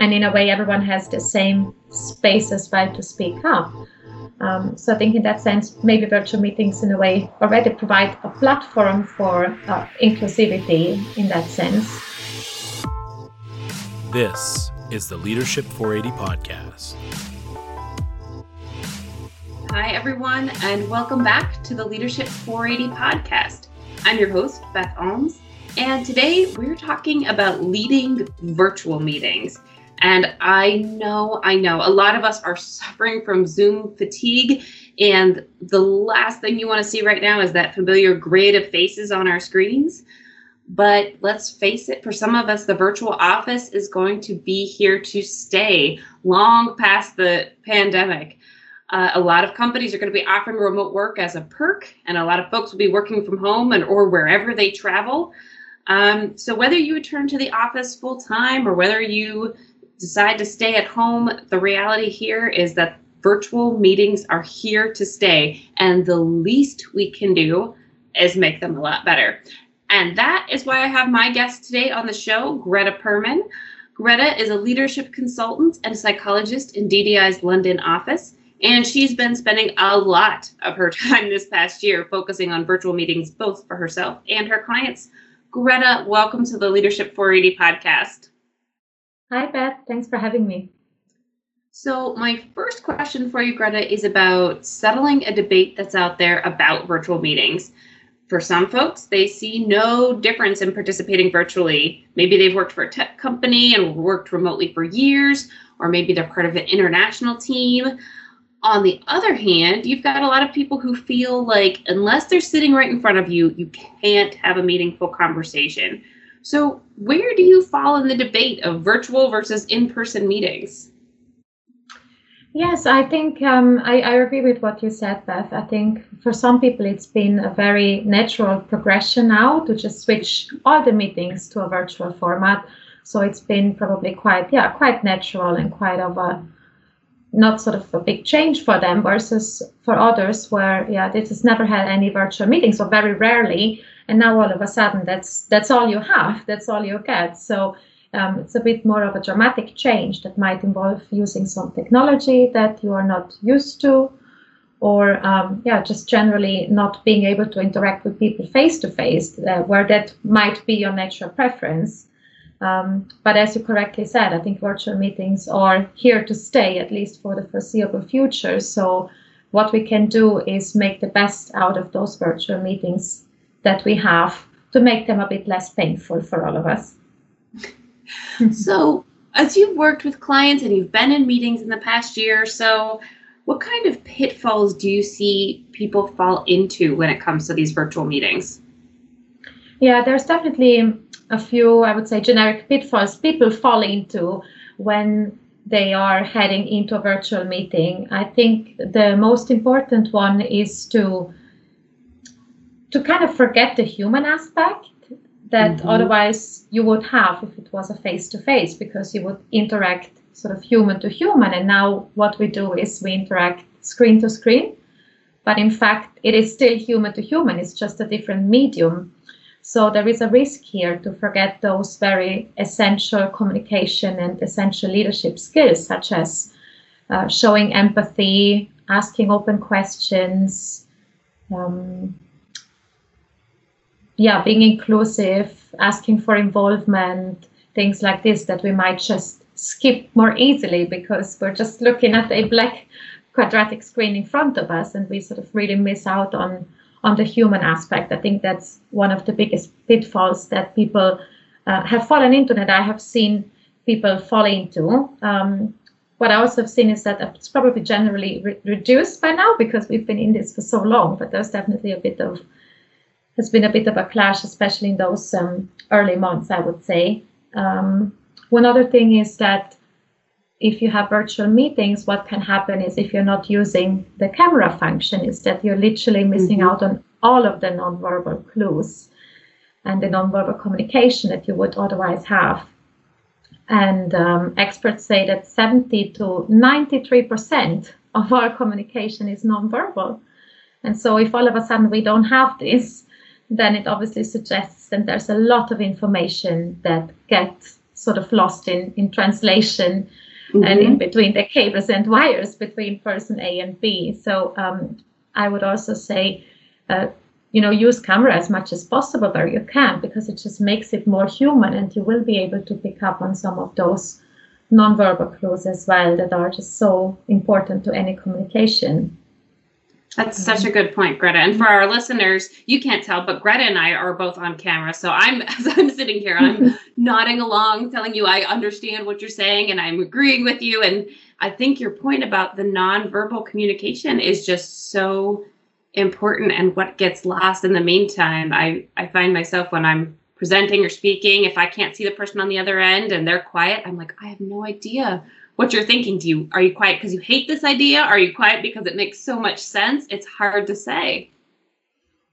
and in a way, everyone has the same space as well to speak up. Um, so I think in that sense, maybe virtual meetings in a way already provide a platform for uh, inclusivity in that sense. This is the Leadership 480 podcast. Hi, everyone, and welcome back to the Leadership 480 podcast. I'm your host, Beth Almes, and today we're talking about leading virtual meetings. And I know, I know a lot of us are suffering from Zoom fatigue. And the last thing you want to see right now is that familiar grid of faces on our screens. But let's face it, for some of us, the virtual office is going to be here to stay long past the pandemic. Uh, a lot of companies are going to be offering remote work as a perk, and a lot of folks will be working from home and or wherever they travel. Um, so whether you return to the office full time or whether you decide to stay at home, the reality here is that virtual meetings are here to stay, and the least we can do is make them a lot better. And that is why I have my guest today on the show, Greta Perman. Greta is a leadership consultant and psychologist in DDI's London office, and she's been spending a lot of her time this past year focusing on virtual meetings, both for herself and her clients. Greta, welcome to the Leadership 480 podcast. Hi, Beth. Thanks for having me. So, my first question for you, Greta, is about settling a debate that's out there about virtual meetings. For some folks, they see no difference in participating virtually. Maybe they've worked for a tech company and worked remotely for years, or maybe they're part of an international team. On the other hand, you've got a lot of people who feel like unless they're sitting right in front of you, you can't have a meaningful conversation. So, where do you fall in the debate of virtual versus in person meetings? Yes, I think um, I, I, agree with what you said, Beth. I think for some people it's been a very natural progression now to just switch all the meetings to a virtual format. So it's been probably quite, yeah, quite natural and quite of a not sort of a big change for them versus for others where, yeah, they just never had any virtual meetings or very rarely and now all of a sudden that's that's all you have that's all you get. So um, it's a bit more of a dramatic change that might involve using some technology that you are not used to or um, yeah just generally not being able to interact with people face to face where that might be your natural preference. Um, but as you correctly said i think virtual meetings are here to stay at least for the foreseeable future. So what we can do is make the best out of those virtual meetings that we have to make them a bit less painful for all of us. so, as you've worked with clients and you've been in meetings in the past year or so, what kind of pitfalls do you see people fall into when it comes to these virtual meetings? Yeah, there's definitely a few, I would say, generic pitfalls people fall into when they are heading into a virtual meeting. I think the most important one is to to kind of forget the human aspect that mm-hmm. otherwise you would have if it was a face to face because you would interact sort of human to human. And now what we do is we interact screen to screen but in fact it is still human to human. It's just a different medium. So there is a risk here to forget those very essential communication and essential leadership skills such as uh, showing empathy asking open questions um, yeah, being inclusive, asking for involvement, things like this that we might just skip more easily because we're just looking at a black quadratic screen in front of us and we sort of really miss out on on the human aspect. I think that's one of the biggest pitfalls that people uh, have fallen into that I have seen people fall into. Um, what I also have seen is that it's probably generally re- reduced by now because we've been in this for so long, but there's definitely a bit of has been a bit of a clash, especially in those um, early months, I would say. Um, one other thing is that if you have virtual meetings, what can happen is if you're not using the camera function, is that you're literally missing mm-hmm. out on all of the nonverbal clues and the nonverbal communication that you would otherwise have. And um, experts say that 70 to 93% of our communication is nonverbal. And so, if all of a sudden we don't have this, then it obviously suggests that there's a lot of information that gets sort of lost in in translation mm-hmm. and in between the cables and wires between person A and B. So um, I would also say, uh, you know, use camera as much as possible where you can because it just makes it more human, and you will be able to pick up on some of those nonverbal clues as well that are just so important to any communication. That's mm-hmm. such a good point, Greta. And for our listeners, you can't tell, but Greta and I are both on camera. So I'm as I'm sitting here, I'm mm-hmm. nodding along, telling you I understand what you're saying and I'm agreeing with you. And I think your point about the nonverbal communication is just so important and what gets lost in the meantime. I, I find myself when I'm presenting or speaking, if I can't see the person on the other end and they're quiet, I'm like, I have no idea what you're thinking. Do you are you quiet because you hate this idea? Are you quiet because it makes so much sense? It's hard to say.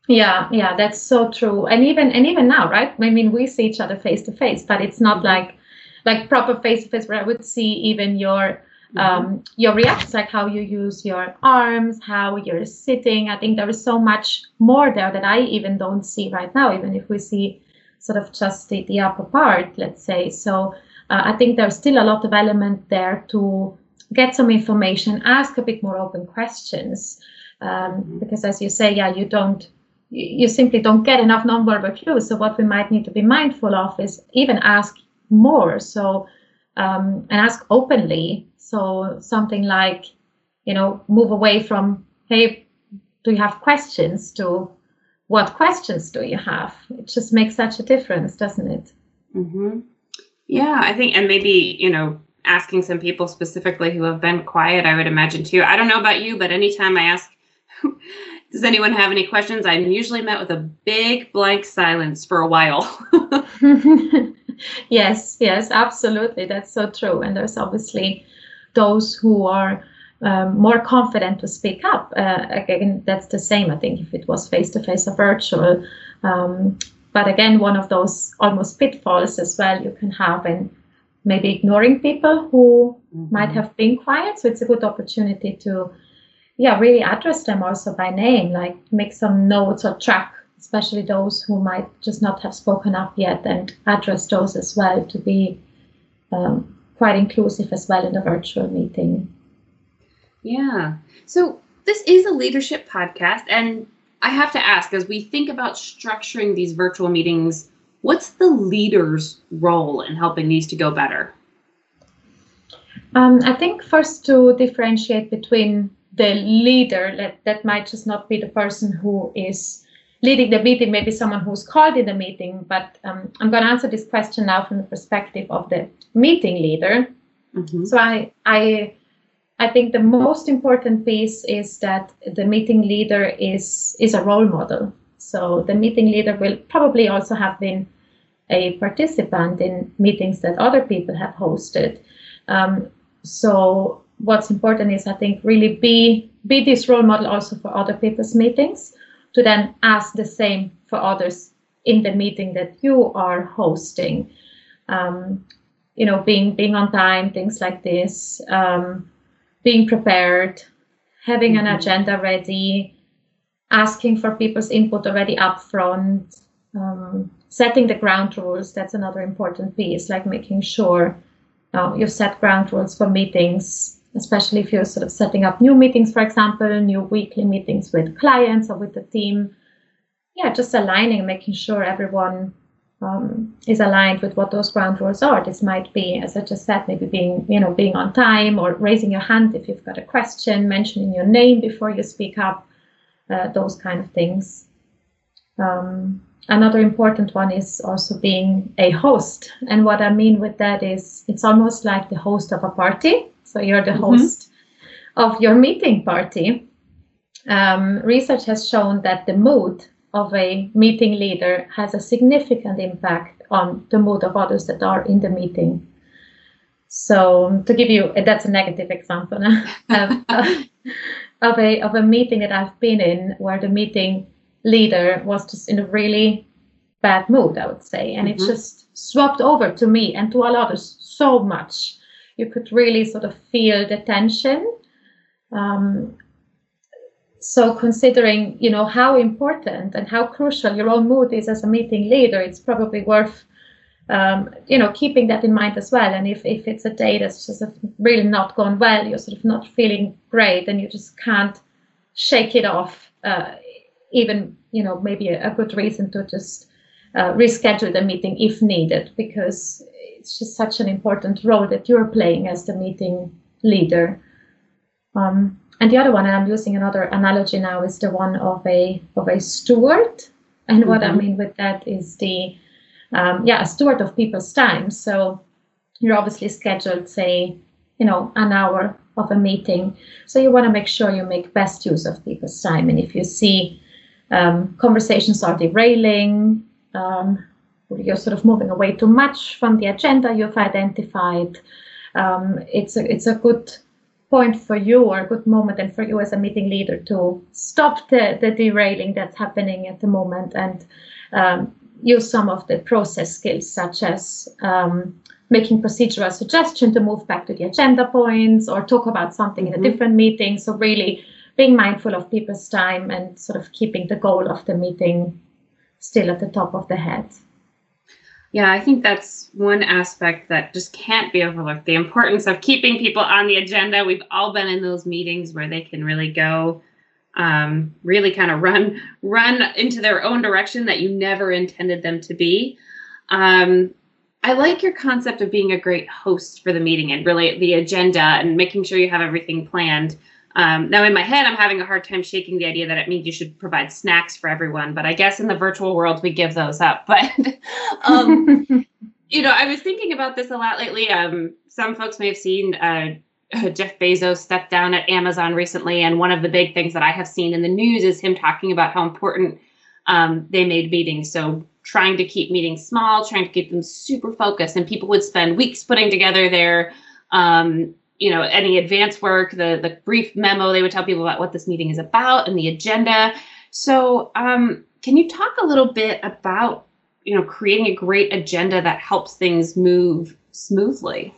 Yeah, yeah, that's so true. And even and even now, right? I mean, we see each other face to face, but it's not mm-hmm. like like proper face to face where I would see even your mm-hmm. um your reactions, like how you use your arms, how you're sitting. I think there is so much more there that I even don't see right now, even if we see sort of just the, the upper part, let's say. So uh, I think there's still a lot of element there to get some information, ask a bit more open questions, um, mm-hmm. because as you say, yeah, you don't, you simply don't get enough nonverbal cues. So what we might need to be mindful of is even ask more. So um, and ask openly. So something like, you know, move away from, hey, do you have questions? To what questions do you have? It just makes such a difference, doesn't it? Mm-hmm. Yeah, I think, and maybe, you know, asking some people specifically who have been quiet, I would imagine too. I don't know about you, but anytime I ask, does anyone have any questions? I'm usually met with a big blank silence for a while. yes, yes, absolutely. That's so true. And there's obviously those who are um, more confident to speak up. Uh, again, that's the same, I think, if it was face to face or virtual. Um, but again, one of those almost pitfalls as well you can have in maybe ignoring people who mm-hmm. might have been quiet. So it's a good opportunity to, yeah, really address them also by name, like make some notes or track, especially those who might just not have spoken up yet, and address those as well to be um, quite inclusive as well in the virtual meeting. Yeah. So this is a leadership podcast, and I have to ask as we think about structuring these virtual meetings, what's the leader's role in helping these to go better? Um, I think first to differentiate between the leader, that, that might just not be the person who is leading the meeting, maybe someone who's called in the meeting, but um, I'm going to answer this question now from the perspective of the meeting leader. Mm-hmm. So I, I I think the most important piece is that the meeting leader is is a role model. So the meeting leader will probably also have been a participant in meetings that other people have hosted. Um, so what's important is I think really be be this role model also for other people's meetings to then ask the same for others in the meeting that you are hosting. Um, you know, being being on time, things like this. Um, being prepared, having an mm-hmm. agenda ready, asking for people's input already up front, um, setting the ground rules. That's another important piece, like making sure uh, you set ground rules for meetings, especially if you're sort of setting up new meetings, for example, new weekly meetings with clients or with the team. Yeah, just aligning, making sure everyone um, is aligned with what those ground rules are. This might be, as I just said, maybe being, you know, being on time or raising your hand if you've got a question, mentioning your name before you speak up, uh, those kind of things. Um, another important one is also being a host. And what I mean with that is it's almost like the host of a party. So you're the mm-hmm. host of your meeting party. Um, research has shown that the mood of a meeting leader has a significant impact on the mood of others that are in the meeting. So to give you that's a negative example of, of a of a meeting that I've been in where the meeting leader was just in a really bad mood, I would say, and mm-hmm. it just swapped over to me and to all others so much. You could really sort of feel the tension. Um, so considering you know how important and how crucial your own mood is as a meeting leader it's probably worth um, you know, keeping that in mind as well. And if, if it's a day that's just really not gone well, you're sort of not feeling great and you just can't shake it off, uh, even, you know, maybe a, a, good reason to just uh, reschedule the meeting if needed, because it's just such an important role that you're playing as the meeting leader. Um, and the other one, and I'm using another analogy now, is the one of a of a steward. And mm-hmm. what I mm-hmm. mean with that is the um, yeah, a steward of people's time. So you're obviously scheduled, say, you know, an hour of a meeting. So you want to make sure you make best use of people's time. And if you see um, conversations are derailing, um, you're sort of moving away too much from the agenda you've identified, um, it's a it's a good point for you or a good moment and for you as a meeting leader to stop the, the derailing that's happening at the moment and um, use some of the process skills, such as um, making procedural suggestion to move back to the agenda points or talk about something mm-hmm. in a mm-hmm. different meeting. So really being mindful of people's time and sort of keeping the goal of the meeting still at the top of the head. Yeah, I think that's one aspect that just can't be overlooked. The importance of keeping people on the agenda. We've all been in those meetings where they can really go um, really kind of run run into their own direction that you never intended them to be. Um, I like your concept of being a great host for the meeting and really the agenda and making sure you have everything planned. Um, now, in my head, I'm having a hard time shaking the idea that it means you should provide snacks for everyone. But I guess in the virtual world, we give those up. But um, you know, I was thinking about this a lot lately. Um, some folks may have seen uh, Jeff Bezos stepped down at Amazon recently, and one of the big things that I have seen in the news is him talking about how important um, they made meetings. So trying to keep meetings small, trying to keep them super focused, and people would spend weeks putting together their, um, you know, any advance work, the the brief memo. They would tell people about what this meeting is about and the agenda. So, um, can you talk a little bit about, you know, creating a great agenda that helps things move smoothly?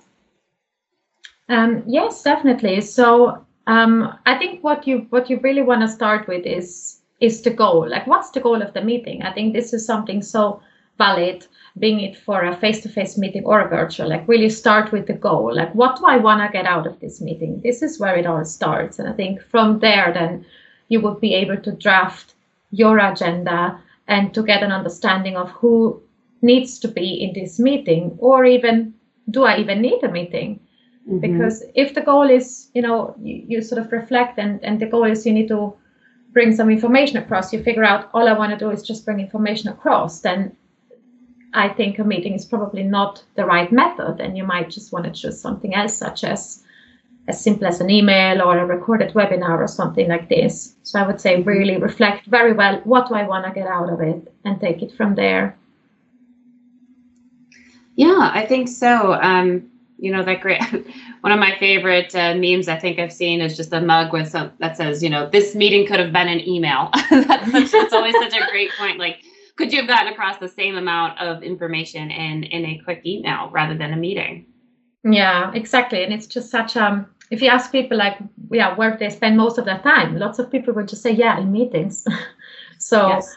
Um, yes, definitely. So um, I think what you what you really want to start with is is the goal. Like, what's the goal of the meeting? I think this is something so valid, being it for a face-to-face meeting or a virtual. Like, really start with the goal. Like, what do I want to get out of this meeting? This is where it all starts. And I think from there, then you would be able to draft your agenda and to get an understanding of who needs to be in this meeting, or even do I even need a meeting? Mm-hmm. Because if the goal is, you know, you, you sort of reflect and, and the goal is you need to bring some information across, you figure out all I want to do is just bring information across, then I think a meeting is probably not the right method. And you might just want to choose something else, such as as simple as an email or a recorded webinar or something like this. So I would say really reflect very well what do I want to get out of it and take it from there. Yeah, I think so. Um, you know that great one of my favorite uh, memes i think i've seen is just a mug with some that says you know this meeting could have been an email that's, that's always such a great point like could you have gotten across the same amount of information in in a quick email rather than a meeting yeah exactly and it's just such um if you ask people like yeah where they spend most of their time lots of people will just say yeah in meetings so yes.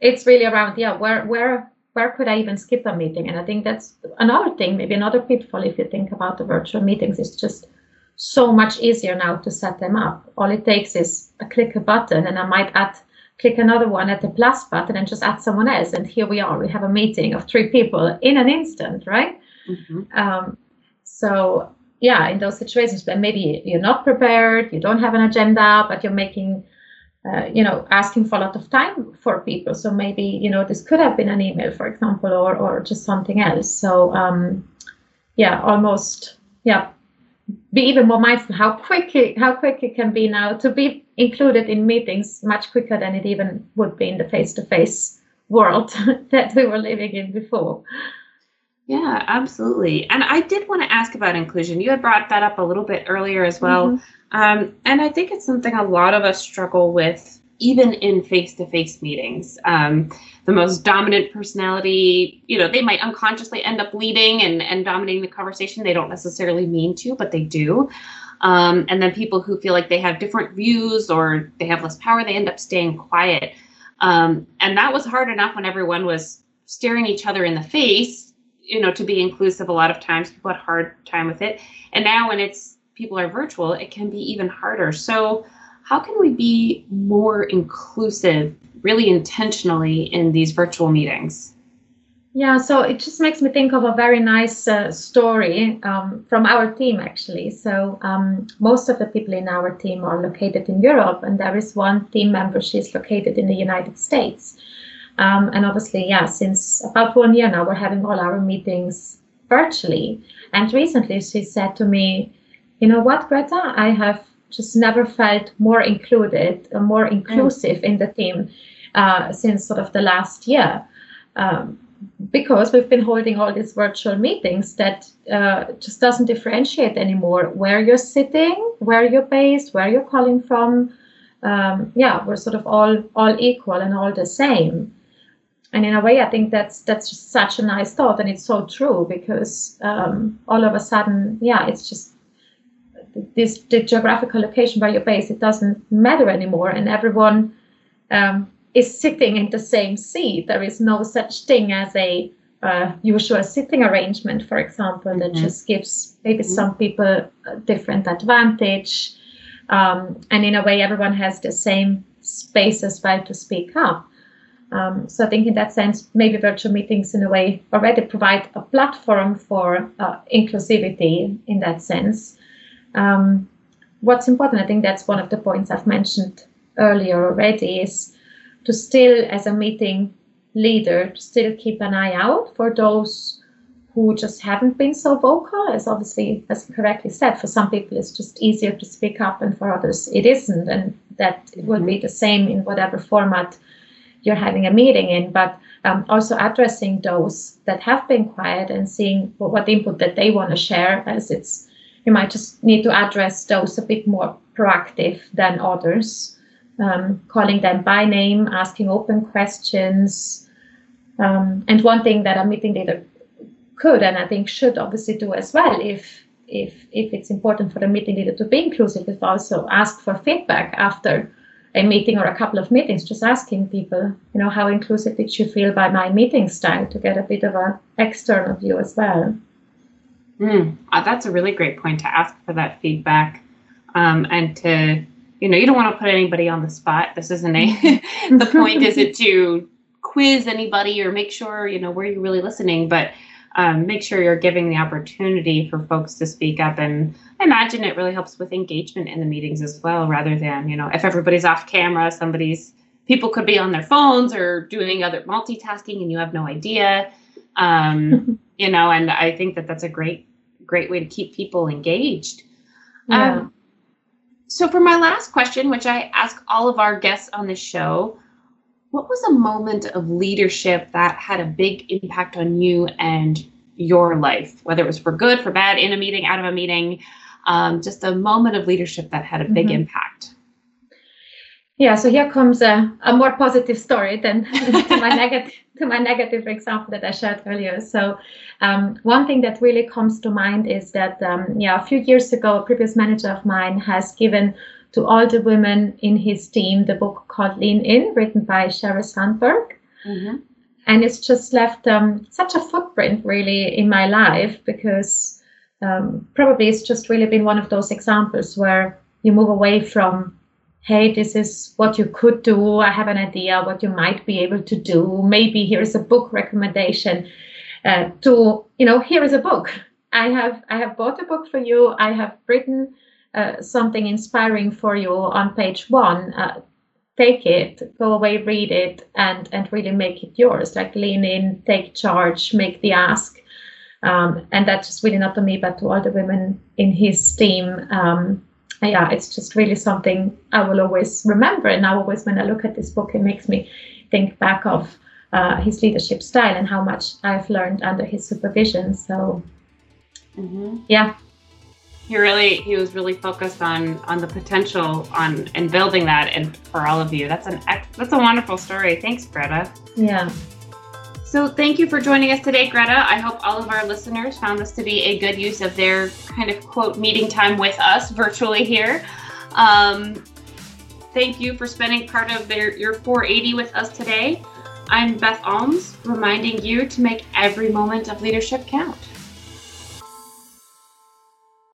it's really around yeah where where where could I even skip a meeting? And I think that's another thing, maybe another pitfall if you think about the virtual meetings, it's just so much easier now to set them up. All it takes is a click a button and I might add click another one at the plus button and just add someone else. And here we are. We have a meeting of three people in an instant, right? Mm-hmm. Um, so yeah, in those situations when maybe you're not prepared, you don't have an agenda, but you're making uh, you know, asking for a lot of time for people. So maybe, you know, this could have been an email, for example, or, or just something else. So, um, yeah, almost, yeah, be even more mindful how quick it, how quick it can be now to be included in meetings much quicker than it even would be in the face-to-face world that we were living in before. Yeah, absolutely. And I did want to ask about inclusion. You had brought that up a little bit earlier as well. Mm-hmm. Um, and I think it's something a lot of us struggle with, even in face to face meetings. Um, the most dominant personality, you know, they might unconsciously end up leading and, and dominating the conversation. They don't necessarily mean to, but they do. Um, and then people who feel like they have different views or they have less power, they end up staying quiet. Um, and that was hard enough when everyone was staring each other in the face you know, to be inclusive a lot of times. People had hard time with it. And now when it's people are virtual, it can be even harder. So how can we be more inclusive, really intentionally in these virtual meetings? Yeah, so it just makes me think of a very nice uh, story um, from our team, actually. So, um, most of the people in our team are located in Europe, and there is one team member, she's located in the United States. Um, and obviously, yeah, since about one year now, we're having all our meetings virtually. And recently, she said to me, You know what, Greta? I have just never felt more included, uh, more inclusive mm. in the team uh, since sort of the last year. Um, because we've been holding all these virtual meetings that uh, just doesn't differentiate anymore where you're sitting, where you're based, where you're calling from. Um, yeah, we're sort of all all equal and all the same. And in a way, I think that's that's just such a nice thought, and it's so true because um, all of a sudden, yeah, it's just this the geographical location where you're based. It doesn't matter anymore, and everyone um, is sitting in the same seat. There is no such thing as a uh, usual sitting arrangement, for example, that mm-hmm. just gives maybe mm-hmm. some people a different advantage. Um, and in a way, everyone has the same space as well to speak up. Um, so I think in that sense, maybe virtual meetings in a way already provide a platform for uh, inclusivity in that sense. Um, what's important, I think that's one of the points I've mentioned earlier already, is to still, as a meeting leader, to still keep an eye out for those who just haven't been so vocal, as obviously, as correctly said, for some people it's just easier to speak up, and for others it isn't, and that mm-hmm. will be the same in whatever format you're having a meeting in. But um, also addressing those that have been quiet and seeing what, what input that they want to share, as it's you might just need to address those a bit more proactive than others um, calling them by name, asking open questions. Um, and one thing that a meeting leader could and I think should obviously do as well, if if if it's important for the meeting leader to be inclusive, is also ask for feedback after a meeting or a couple of meetings, just asking people, you know, how inclusive did you feel by my meeting style to get a bit of an external view as well. Mm, that's a really great point to ask for that feedback um, and to you know you don't want to put anybody on the spot. This isn't a the point isn't to quiz anybody or make sure you know where you're really listening but um, make sure you're giving the opportunity for folks to speak up. And I imagine it really helps with engagement in the meetings as well rather than you know if everybody's off camera somebody's people could be on their phones or doing other multitasking and you have no idea. Um, you know and i think that that's a great great way to keep people engaged. Yeah. um, so, for my last question, which I ask all of our guests on the show, what was a moment of leadership that had a big impact on you and your life, whether it was for good, for bad, in a meeting, out of a meeting? Um, just a moment of leadership that had a big mm-hmm. impact. Yeah, so here comes a, a more positive story than to my negative to my negative example that I shared earlier. So um, one thing that really comes to mind is that um, yeah, a few years ago, a previous manager of mine has given to all the women in his team the book called Lean In, written by Sheryl Sandberg. Mm-hmm. And it's just left um, such a footprint really in my life because um, probably it's just really been one of those examples where you move away from hey, this is what you could do. I have an idea what you might be able to do. Maybe here's a book recommendation. Uh, to you know, here is a book. I have I have bought a book for you. I have written uh, something inspiring for you on page one. Uh, take it, go away, read it, and and really make it yours. Like lean in, take charge, make the ask. Um, and that's really not to me, but to all the women in his team. Um, yeah, it's just really something I will always remember. And now, always when I look at this book, it makes me think back of uh, his leadership style and how much I've learned under his supervision. So, mm-hmm. yeah. He really he was really focused on on the potential on and building that and for all of you. That's an that's a wonderful story. Thanks, Greta. Yeah. So thank you for joining us today, Greta. I hope all of our listeners found this to be a good use of their kind of quote meeting time with us virtually here. Um, thank you for spending part of their your 480 with us today. I'm Beth Almes, reminding you to make every moment of leadership count.